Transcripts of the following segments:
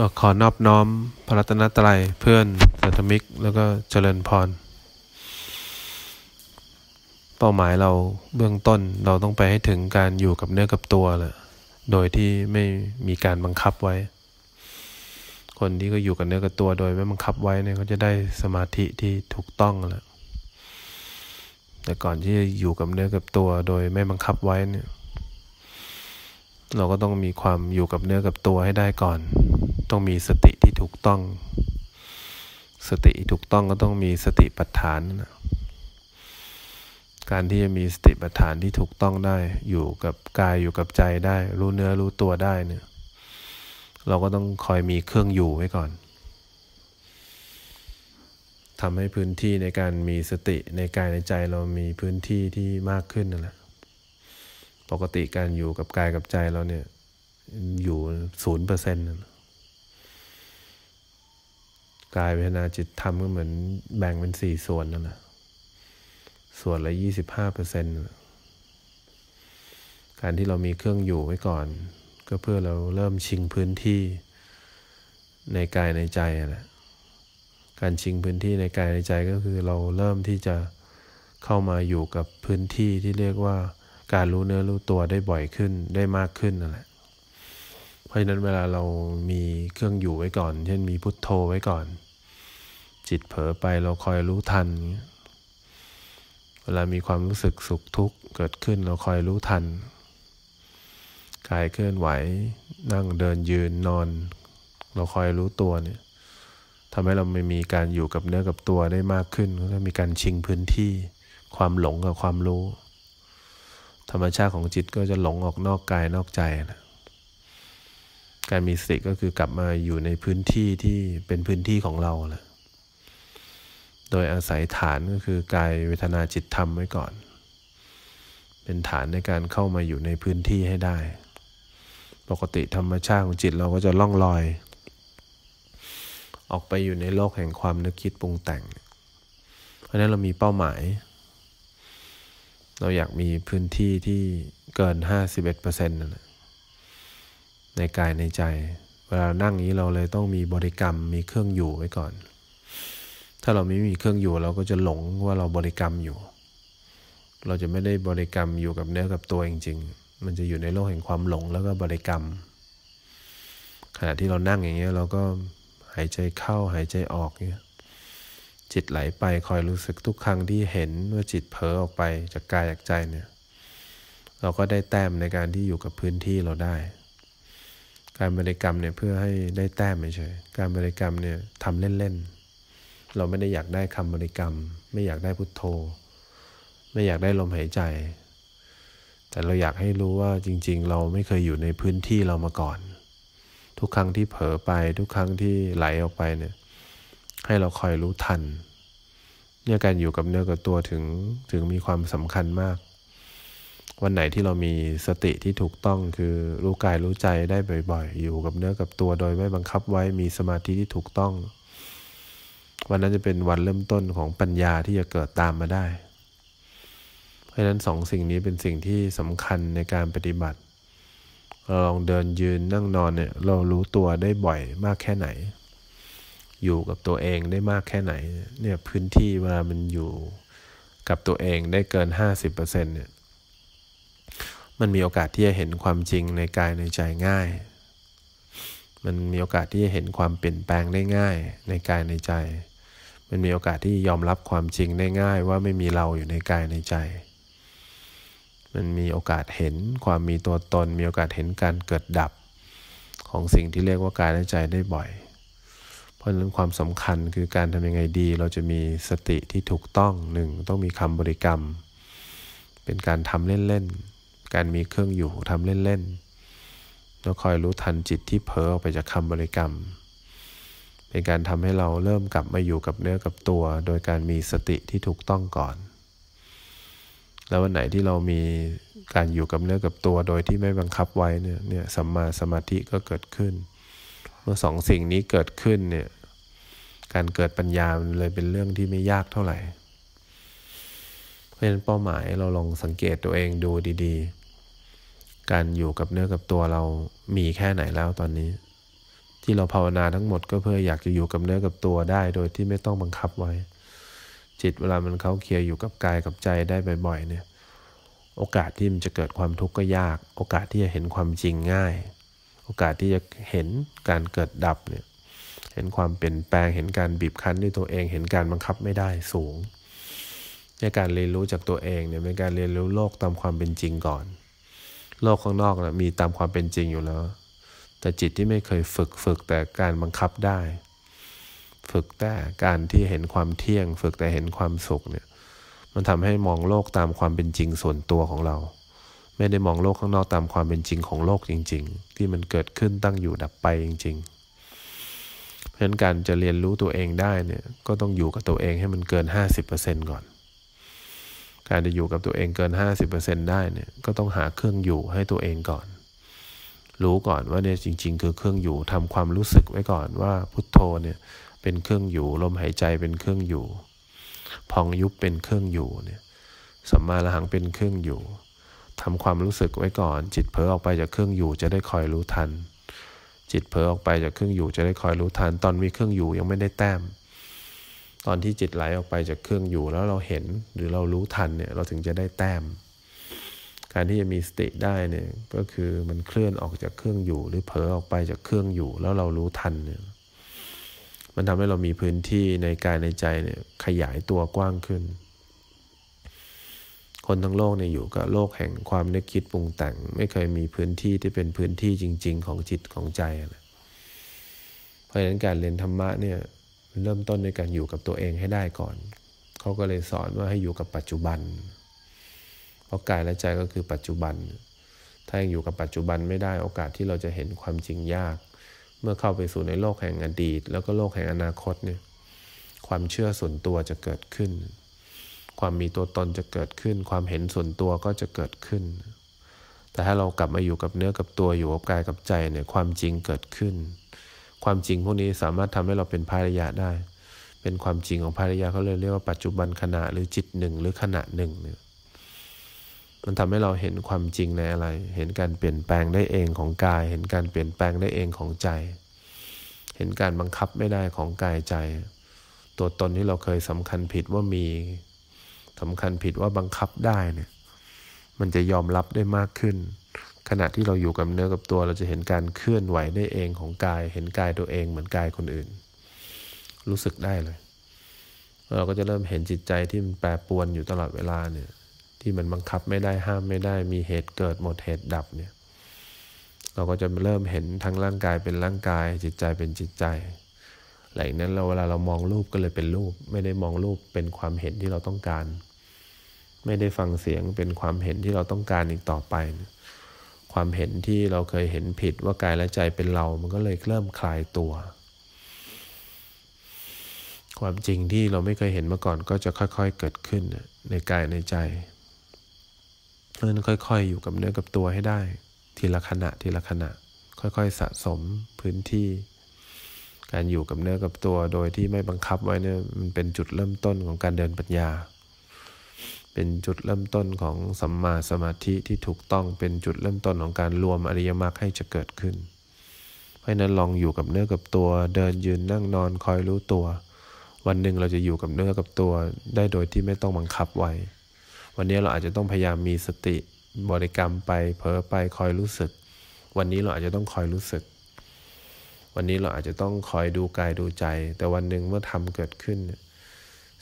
็ขอนอบน้อมพระรัตนตรัยเพื่อนสัตมิก แล้วก็เจริญพร เป้าหมายเราเบื้องต้นเราต้องไปให้ถึงการอยู่กับเนื้อกับตัวแหละโดยที่ไม่มีการบังคับไว้ คนที่ก็อยู่กับเนื้อกับตัวโดยไม่บังคับไว้เนี่ยเขาจะได้สมาธิที่ถูกต้องแหละแต่ก่อนที่จะอยู่กับเนื้อกับตัวโดยไม่บังคับไว้เนี่ย เราก็ต้องมีความอยู่กับเนื้อกับตัวให้ได้ก่อน ต้องมีสติที่ถูกต้อง สติถูกต้องก็ต้องมีสติปัฏฐานนะการที่จะมีสติปัฏฐานที่ถูกต้องได้ อยู่กับกายอยู่กับใจได้ รู้เนื้อรู้ตัวได้เนี่ยเราก็ต้องคอยมีเครื่องอยู่ไว้ก่อนทำให้พื้นที่ในการมีสติในกายในใจเรามีพื้นที่ที่มากขึ้นนั่นแหละปกติการอยู่กับกายกับใจเราเนี่ยอยู่ศูนย์เปอร์เซ็นต์ กายเวทนาจิตธรรมก็เหมือนแบ่งเป็นสี่ส่วนนั่นแหละส่วนละยี่สิบห้าเปอร์เซ็นต์การที่เรามีเครื่องอยู่ไว้ก่อน ก็เพื่อเราเริ่มชิงพื้นที่ในกายในใจแหละการชิงพื้นที่ในกายในใจก็คือเราเริ่มที่จะเข้ามาอยู่กับพื้นที่ที่เรียกว่าการรู้เนื้อรู้ตัวได้บ่อยขึ้นได้มากขึ้นนั่นแหละ เพราะฉะนั้นเวลาเรามีเครื่องอยู่ไว้ก่อน เช่นมีพุทโธไว้ก่อน จิตเผลอไปเราคอยรู้ทัน เวลามีความรู้สึกสุขทุกข์เกิดขึ้นเราคอยรู้ทัน กายเคลื่อนไหว นั่งเดินยืนนอน เราคอยรู้ตัวเนี่ยทำให้เราไม่มีการอยู่กับเนื้อกับตัวได้มากขึ้นก็มีการชิงพื้นที่ ความหลงกับความรู้ ธรรมชาติของจิตก็จะหลงออกนอกกายนอกใจนะ การมีสติก็คือกลับมาอยู่ในพื้นที่ที่เป็นพื้นที่ของเราแหละโดยอาศัยฐานก็คือกายเวทนาจิตธรรมไว้ก่อน เป็นฐานในการเข้ามาอยู่ในพื้นที่ให้ได้ ปกติธรรมชาติของจิตเราก็จะล่องลอย ออกไปอยู่ในโลกแห่งความนึกคิดปรุงแต่ง เพราะนั้นเรามีเป้าหมาย เราอยากมีพื้นที่ที่เกินห้าสิบเอ็ดเปอร์เซ็นต์ ในกายในใจ เวลานั่งนี้เราเลยต้องมีบริกรรมมีเครื่องอยู่ไว้ก่อน ถ้าเราไม่มีเครื่องอยู่เราก็จะหลงว่าเราบริกรรมอยู่ เราจะไม่ได้บริกรรมอยู่กับเนื้อกับตัวจริงๆ มันจะอยู่ในโลกแห่งความหลงแล้วก็บริกรรม ขณะที่เรานั่งอย่างเงี้ยเราก็หายใจเข้าหายใจออกเนี่ยจิตไหลไปคอยรู้สึกทุกครั้งที่เห็นว่าจิตเผลอออกไปจากกายจากใจเนี่ย เราก็ได้แต้มในการที่อยู่กับพื้นที่เราได้ การบริกรรมเนี่ยเพื่อให้ได้แต้มไม่ใช่การบริกรรมเนี่ยทำเล่นๆ เราไม่ได้อยากได้คำบริกรรม ไม่อยากได้พุทโธ ไม่อยากได้ลมหายใจ แต่เราอยากให้รู้ว่าจริง ๆ เราไม่เคยอยู่ในพื้นที่เรามาก่อน ทุกครั้งที่เผลอไปทุกครั้งที่ไหลออกไปเนี่ยให้เราคอยรู้ทันเนี่ยการอยู่กับเนื้อกับตัวถึงถึงมีความสำคัญมาก วันไหนที่เรามีสติที่ถูกต้องคือรู้กายรู้ใจได้บ่อย ๆ อยู่กับเนื้อกับตัวโดยไม่บังคับไว้มีสมาธิที่ถูกต้อง วันนั้นจะเป็นวันเริ่มต้นของปัญญาที่จะเกิดตามมาได้ เพราะฉะนั้นสองสิ่งนี้เป็นสิ่งที่สำคัญในการปฏิบัติเราลองเดินยืนนั่งนอนเนี่ยเรารู้ตัวได้บ่อยมากแค่ไหน อยู่กับตัวเองได้มากแค่ไหนเนี่ยพื้นที่เวลามันอยู่กับตัวเองได้เกินห้าสิบเปอร์เซ็นเนี่ย มันมีโอกาสที่จะเห็นความจริงในกายในใจง่าย มันมีโอกาสที่จะเห็นความเปลี่ยนแปลงได้ง่ายในกายในใจ มันมีโอกาสที่ยอมรับความจริงได้ง่าย ว่าไม่มีเราอยู่ในกายในใจ มันมีโอกาสเห็นความมีตัวตน มีโอกาสเห็นการเกิดดับของสิ่งที่เรียกว่ากายและใจได้บ่อย เพราะฉะนั้นความสำคัญคือการทำยังไงดี เราจะมีสติที่ถูกต้องหนึ่งต้องมีคำบริกรรม เป็นการทำเล่นๆ การมีเครื่องอยู่ทำเล่นๆแล้วคอยรู้ทันจิตที่เผลอออกไปจากคำบริกรรม เป็นการทำให้เราเริ่มกลับมาอยู่กับเนื้อกับตัว โดยการมีสติที่ถูกต้องก่อน แล้ววันไหนที่เรามีการอยู่กับเนื้อกับตัว โดยที่ไม่บังคับไว้เนี่ยเนี่ยสัมมาสมาธิก็เกิดขึ้น เมื่อสองสิ่งนี้เกิดขึ้นเนี่ยการเกิดปัญญาเลยเป็นเรื่องที่ไม่ยากเท่าไหร่เพราะฉะนั้นเป้าหมายเราลองสังเกตตัวเองดูดี ๆ การอยู่กับเนื้อกับตัวเรามีแค่ไหนแล้วตอนนี้ ที่เราภาวนาทั้งหมดก็เพื่ออยากจะอยู่กับเนื้อกับตัวได้ โดยที่ไม่ต้องบังคับไว้ จิตเวลามันเขาเคลียร์อยู่กับกายกับใจได้บ่อยๆ เนี่ย โอกาสที่มันจะเกิดความทุกข์ก็ยาก โอกาสที่จะเห็นความจริงง่าย โอกาสที่จะเห็นการเกิดดับเนี่ยเห็นความเปลี่ยนแปลงเห็นการบีบคั้นด้วยตัวเองเห็นการบังคับไม่ได้สูงในการเรียนรู้จากตัวเองเนี่ยเป็นการเรียนรู้โลกตามความเป็นจริงก่อน โลกข้างนอกนะมีตามความเป็นจริงอยู่แล้ว แต่จิตที่ไม่เคยฝึกฝึกแต่การบังคับได้ ฝึกแต่การที่เห็นความเที่ยง ฝึกแต่เห็นความสุขเนี่ย มันทำให้มองโลกตามความเป็นจริงส่วนตัวของเรา ไม่ได้มองโลกข้างนอกตามความเป็นจริงของโลกจริง ๆ ที่มันเกิดขึ้นตั้งอยู่ดับไปจริง ๆเพราะฉะนั้นการจะเรียนรู้ตัวเองได้เนี่ยก็ต้องอยู่กับตัวเองให้มันเกิน 50%ก่อน การจะอยู่กับตัวเองเกิน 50%ได้เนี่ยก็ต้องหาเครื่องอยู่ให้ตัวเองก่อน รู้ก่อนว่าเนี่ยจริง ๆ คือเครื่องอยู่ทำความรู้สึกไว้ก่อนว่าพุทโธเนี่ยเป็นเครื่องอยู่ลมหายใจเป็นเครื่องอยู่ พองยุบเป็นเครื่องอยู่เนี่ยสัมมาละหังเป็นเครื่องอยู่ทำความรู้สึกไว้ก่อน จิตเผลอออกไปจากเครื่องอยู่จะได้คอยรู้ทัน จิตเผลอออกไปจากเครื่องอยู่จะได้คอยรู้ทัน ตอนมีเครื่องอยู่ยังไม่ได้แต้ม ตอนที่จิตไหลออกไปจากเครื่องอยู่แล้วเราเห็นหรือเรารู้ทันเนี่ยเราถึงจะได้แต้ม การที่จะมีสติได้เนี่ยก็คือมันเคลื่อนออกจากเครื่องอยู่ หรือเผลอออกไปจากเครื่องอยู่ แล้วเรารู้ทันเนี่ยมันทำให้เรามีพื้นที่ในกายในใจเนี่ยขยายตัวกว้างขึ้น คนทั้งโลกเนี่ยอยู่กับโลกแห่งความนึกคิดปรุงแต่ง ไม่เคยมีพื้นที่ที่เป็นพื้นที่จริง ๆ ของจิตของใจนะเพราะฉะนั้นการเรียนธรรมะเนี่ย เริ่มต้นในการอยู่กับตัวเองให้ได้ก่อน เขาก็เลยสอนว่าให้อยู่กับปัจจุบัน เพราะกายและใจก็คือปัจจุบัน ถ้ายังอยู่กับปัจจุบันไม่ได้โอกาสที่เราจะเห็นความจริงยาก เมื่อเข้าไปสู่ในโลกแห่งอดีต แล้วก็โลกแห่งอนาคตเนี่ย ความเชื่อส่วนตัวจะเกิดขึ้น ความมีตัวตนจะเกิดขึ้น ความเห็นส่วนตัวก็จะเกิดขึ้น แต่ถ้าเรากลับมาอยู่กับเนื้อกับตัวอยู่กับกายกับใจเนี่ยความจริงเกิดขึ้น ความจริงพวกนี้สามารถทำให้เราเป็นภารยะได้ เป็นความจริงของภารยะเขาเลยเรียกว่าปัจจุบันขณะหรือจิตหนึ่งหรือขณะหนึ่งเนี่ยมันทำให้เราเห็นความจริงในอะไร เห็นการเปลี่ยนแปลงได้เองของกาย เห็นการเปลี่ยนแปลงได้เองของใจ เห็นการบังคับไม่ได้ของกายใจ ตัวตนที่เราเคยสำคัญผิดว่ามีสำคัญผิดว่าบังคับได้เนี่ย มันจะยอมรับได้มากขึ้น ขณะที่เราอยู่กับเนื้อกับตัว เราจะเห็นการเคลื่อนไหวได้เองของกาย เห็นกายตัวเองเหมือนกายคนอื่น รู้สึกได้เลย เราก็จะเริ่มเห็นจิตใจที่มันแปรปรวนอยู่ตลอดเวลาเนี่ย ที่มันบังคับไม่ได้ห้ามไม่ได้ มีเหตุเกิดหมดเหตุดับเนี่ย เราก็จะเริ่มเห็นทั้งร่างกายเป็นร่างกาย จิตใจเป็นจิตใจหลังนั้นเราเวลาเรามองรูปก็เลยเป็นรูป ไม่ได้มองรูปเป็นความเห็นที่เราต้องการ ไม่ได้ฟังเสียงเป็นความเห็นที่เราต้องการอีกต่อไป ความเห็นที่เราเคยเห็นผิดว่ากายและใจเป็นเรา มันก็เลยเริ่มคลายตัว ความจริงที่เราไม่เคยเห็นมาก่อนก็จะค่อย ๆ เกิดขึ้นในกายในใจเราะฉะนั้นค่อย ๆ อยู่กับเนื้อกับตัวให้ได้ ทีละขณะทีละขณะ ค่อยๆสะสมพื้นที่ การอยู่กับเนื้อกับตัวโดยที่ไม่บังคับไว้เนี่ยมันเป็นจุดเริ่มต้นของการเดินปัญญา เป็นจุดเริ่มต้นของสัมมาสมาธิที่ถูกต้องเป็นจุดเริ่มต้นของการรวมอริยมรรคให้จะเกิดขึ้น เพราะนั้นลองอยู่กับเนื้อกับตัว เดินยืนนั่งนอนคอยรู้ตัว วันหนึ่งเราจะอยู่กับเนื้อกับตัว ได้โดยที่ไม่ต้องบังคับไว้ วันนี้เราอาจจะต้องพยายามมีสติบริกรรมไปเผลอไปคอยรู้สึก วันนี้เราอาจจะต้องคอยรู้สึก วันนี้เราอาจจะต้องคอยดูกายดูใจ แต่วันหนึ่งเมื่อทำเกิดขึ้น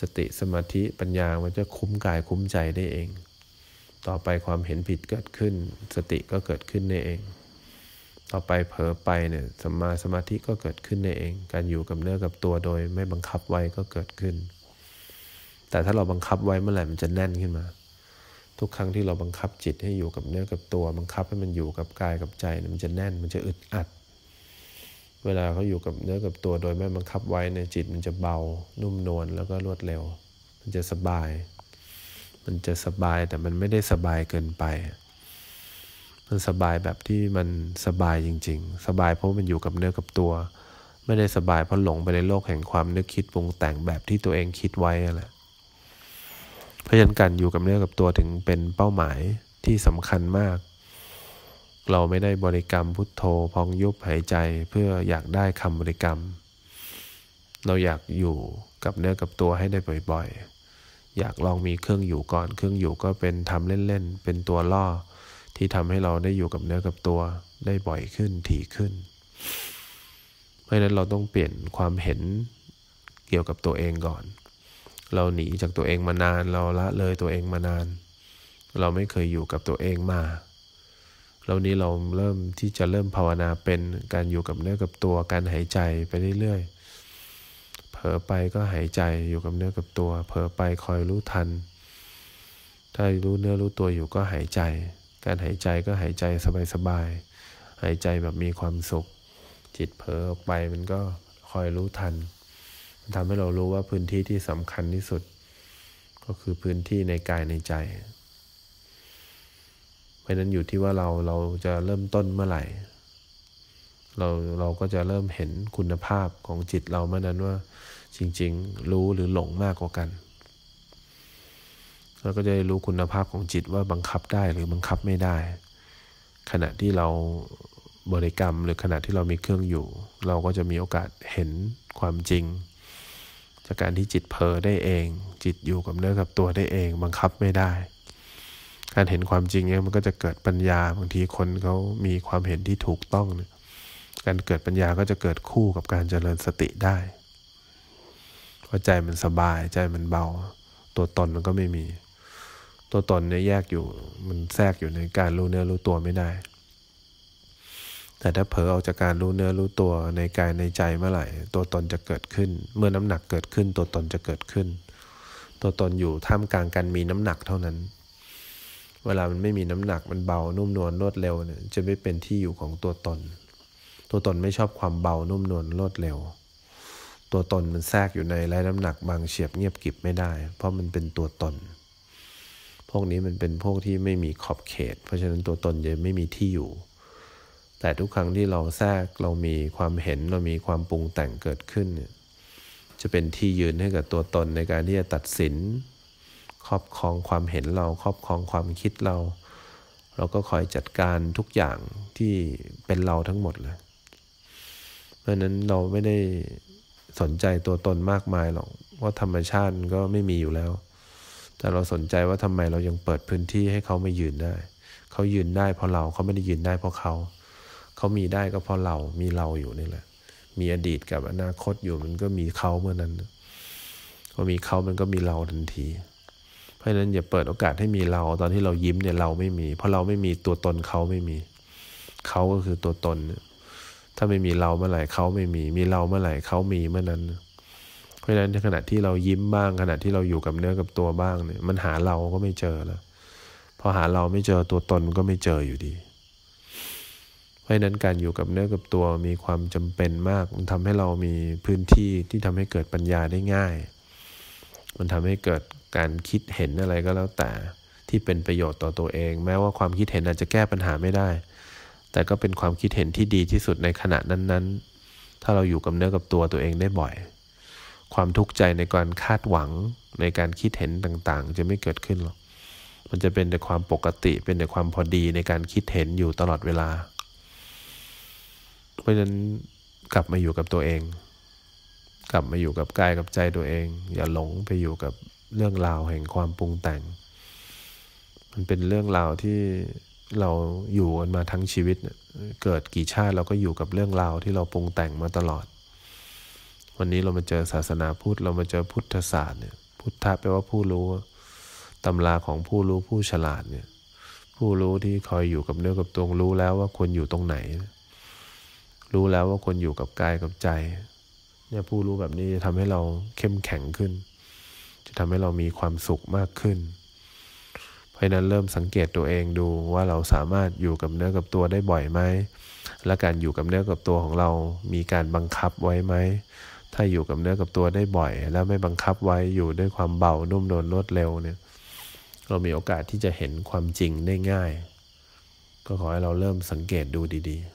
สติสมาธิปัญญามันจะคุ้มกายคุ้มใจได้เอง ต่อไปความเห็นผิดเกิดขึ้น สติก็เกิดขึ้นในเอง ต่อไปเผลอไปเนี่ยสมาสมาธิก็เกิดขึ้นในเอง การอยู่กับเนื้อกับตัวโดยไม่บังคับไว้ก็เกิดขึ้น แต่ถ้าเราบังคับไว้เมื่อไหร่มันจะแน่นขึ้นมา ทุกครั้งที่เราบังคับจิตให้อยู่กับเนื้อกับตัว บังคับให้มันอยู่กับกายกับใจมันจะแน่น มันจะอึดอัด เวลาเขาอยู่กับเนื้อกับตัวโดยไม่บังคับไว้ในจิตมันจะเบา นุ่มนวลแล้วก็รวดเร็ว มันจะสบาย มันจะสบายแต่มันไม่ได้สบายเกินไป มันสบายแบบที่มันสบายจริง ๆ สบายเพราะมันอยู่กับเนื้อกับตัว ไม่ได้สบายเพราะหลงไปในโลกแห่งความนึกคิดปรุงแต่งแบบที่ตัวเองคิดไว้แหละเพราะฉะนั้นการอยู่กับเนื้อกับตัวถึงเป็นเป้าหมายที่สำคัญมาก เราไม่ได้บริกรรมพุทโธพองยุบหายใจเพื่ออยากได้คำบริกรรม เราอยากอยู่กับเนื้อกับตัวให้ได้บ่อยๆ อยากลองมีเครื่องอยู่ก่อน เครื่องอยู่ก็เป็นทำเล่นๆ เป็นตัวล่อ ที่ทำให้เราได้อยู่กับเนื้อกับตัวได้บ่อยขึ้นถี่ขึ้น เพราะนั้นเราต้องเปลี่ยนความเห็นเกี่ยวกับตัวเองก่อน เราหนีจากตัวเองมานาน เราละเลยตัวเองมานาน เราไม่เคยอยู่กับตัวเองมา เรานี้เราเริ่มที่จะเริ่มภาวนาเป็นการอยู่กับเนื้อกับตัวการหายใจไปเรื่อยๆ เผลอไปก็หายใจอยู่กับเนื้อกับตัว เผลอไปคอยรู้ทัน ถ้ารู้เนื้อรู้ตัวอยู่ก็หายใจ การหายใจก็หายใจสบายๆ หายใจแบบมีความสุข จิตเผลอออกไปมันก็คอยรู้ทัน มันทำให้เรารู้ว่าพื้นที่ที่สำคัญที่สุด ก็คือพื้นที่ในกายในใจ เพราะนั้นอยู่ที่ว่าเราเราจะเริ่มต้นเมื่อไหร่ เราเราก็จะเริ่มเห็นคุณภาพของจิตเราเมื่อนั้นว่าจริง ๆ รู้หรือหลงมากกว่ากันเราก็จะรู้คุณภาพของจิตว่าบังคับได้หรือบังคับไม่ได้ ขณะที่เราบริกรรมหรือขณะที่เรามีเครื่องอยู่ เราก็จะมีโอกาสเห็นความจริง จากการที่จิตเพอได้เอง จิตอยู่กับเนื้อกับตัวได้เอง บังคับไม่ได้ การเห็นความจริงเนี่ยมันก็จะเกิดปัญญาบางทีคนเขามีความเห็นที่ถูกต้องเนี่ยการเกิดปัญญาก็จะเกิดคู่กับการเจริญสติได้เพราะใจมันสบายใจมันเบา ตัวตนมันก็ไม่มี ตัวตนเนี่ยแยกอยู่มันแทรกอยู่ในการรู้เนื้อรู้ตัวไม่ได้ แต่ถ้าเผลอออกจากการรู้เนื้อรู้ตัวในกายในใจเมื่อไหร่ ตัวตนจะเกิดขึ้น เมื่อน้ำหนักเกิดขึ้น ตัวตนจะเกิดขึ้น ตัวตนอยู่ท่ามกลางการมีน้ำหนักเท่านั้น เวลามันไม่มีน้ำหนักมันเบานุ่มนวลรวดเร็วเนี่ยจะไม่เป็นที่อยู่ของตัวตน ตัวตนไม่ชอบความเบานุ่มนวลรวดเร็ว ตัวตนมันแทรกอยู่ในไร้น้ำหนักบางเฉียบเงียบกิบไม่ได้ เพราะมันเป็นตัวตน พวกนี้มันเป็นพวกที่ไม่มีขอบเขต เพราะฉะนั้นตัวตนจะไม่มีที่อยู่ แต่ทุกครั้งที่เราแทรกเรามีความเห็นเรามีความปรุงแต่งเกิดขึ้นเนี่ยจะเป็นที่ยืนให้กับตัวตนในการที่จะตัดสิน ครอบครองความเห็นเราครอบครองความคิดเรา เราก็คอยจัดการทุกอย่างที่เป็นเราทั้งหมดเลย เพราะนั้นเราไม่ได้สนใจตัวตนมากมายหรอกว่าธรรมชาติก็ไม่มีอยู่แล้ว แต่เราสนใจว่าทำไมเรายังเปิดพื้นที่ให้เขาไม่ยืนได้ เขายืนได้เพราะเราเขาไม่ได้ยืนได้เพราะเขา เขามีได้ก็เพราะเรามีเราอยู่นี่แหละ มีอดีตกับอนาคตอยู่มันก็มีเขาเมื่อนั้นพอมีเขามันก็มีเราทันที ราะฉะนั้นอย่าเปิดโอกาสให้มีเรา ตอนที่เรายิ้มเนี่ยเราไม่มี เพราะเราไม่มีตัวตนเขาไม่มี เขาก็คือตัวตน ถ้าไม่มีเราเมื่อไหร่เขาไม่มี มีเราเมื่อไหร่เขามีเมื่อนั้น เพราะฉะนั้นในขณะที่เรายิ้มบ้าง ขณะที่เราอยู่กับเนื้อกับตัวบ้างเนี่ย มันหาเราก็ไม่เจอแล้วพอหาเราไม่เจอตัวตนก็ไม่เจออยู่ดี เพราะฉะนั้นการอยู่กับเนื้อกับตัวมีความจำเป็นมาก มันทำให้เรามีพื้นที่ที่ทำให้เกิดปัญญาได้ง่าย มันทำให้เกิด การคิดเห็นอะไรก็แล้วแต่ที่เป็นประโยชน์ต่อตัวเอง แม้ว่าความคิดเห็นอาจจะแก้ปัญหาไม่ได้ แต่ก็เป็นความคิดเห็นที่ดีที่สุดในขณะนั้นๆ ถ้าเราอยู่กับเนื้อกับตัวตัวเองได้บ่อย ความทุกข์ใจในการคาดหวังในการคิดเห็นต่างๆ จะไม่เกิดขึ้นหรอกมันจะเป็นแต่ความปกติเป็นแต่ความพอดีในการคิดเห็นอยู่ตลอดเวลา เพราะฉะนั้นกลับมาอยู่กับตัวเอง กลับมาอยู่กับกายกับใจตัวเอง อย่าหลงไปอยู่กับ เรื่องราวแห่งความปรุงแต่ง มันเป็นเรื่องราวที่เราอยู่กันมาทั้งชีวิต เกิดกี่ชาติเราก็อยู่กับเรื่องราวที่เราปรุงแต่งมาตลอด วันนี้เรามาเจอศาสนาพุทธ เรามาเจอพุทธศาสตร์เนี่ยพุทธะแปลว่าผู้รู้ตำราของผู้รู้ผู้ฉลาดเนี่ย ผู้รู้ที่คอยอยู่กับเนื้อกับตัวรู้แล้วว่าควรอยู่ตรงไหน รู้แล้วว่าควรอยู่กับกายกับใจเนี่ยผู้รู้แบบนี้จะทำให้เราเข้มแข็งขึ้น ทำให้เรามีความสุขมากขึ้น เพราะนั้นเริ่มสังเกตตัวเองดูว่าเราสามารถอยู่กับเนื้อกับตัวได้บ่อยไหม และการอยู่กับเนื้อกับตัวของเรา มีการบังคับไว้ไหม ถ้าอยู่กับเนื้อกับตัวได้บ่อย แล้วไม่บังคับไว้อยู่ด้วยความเบานุ่มนวลรวดเร็วเนี่ย เรามีโอกาสที่จะเห็นความจริงได้ง่าย ก็ขอให้เราเริ่มสังเกตดูดีๆ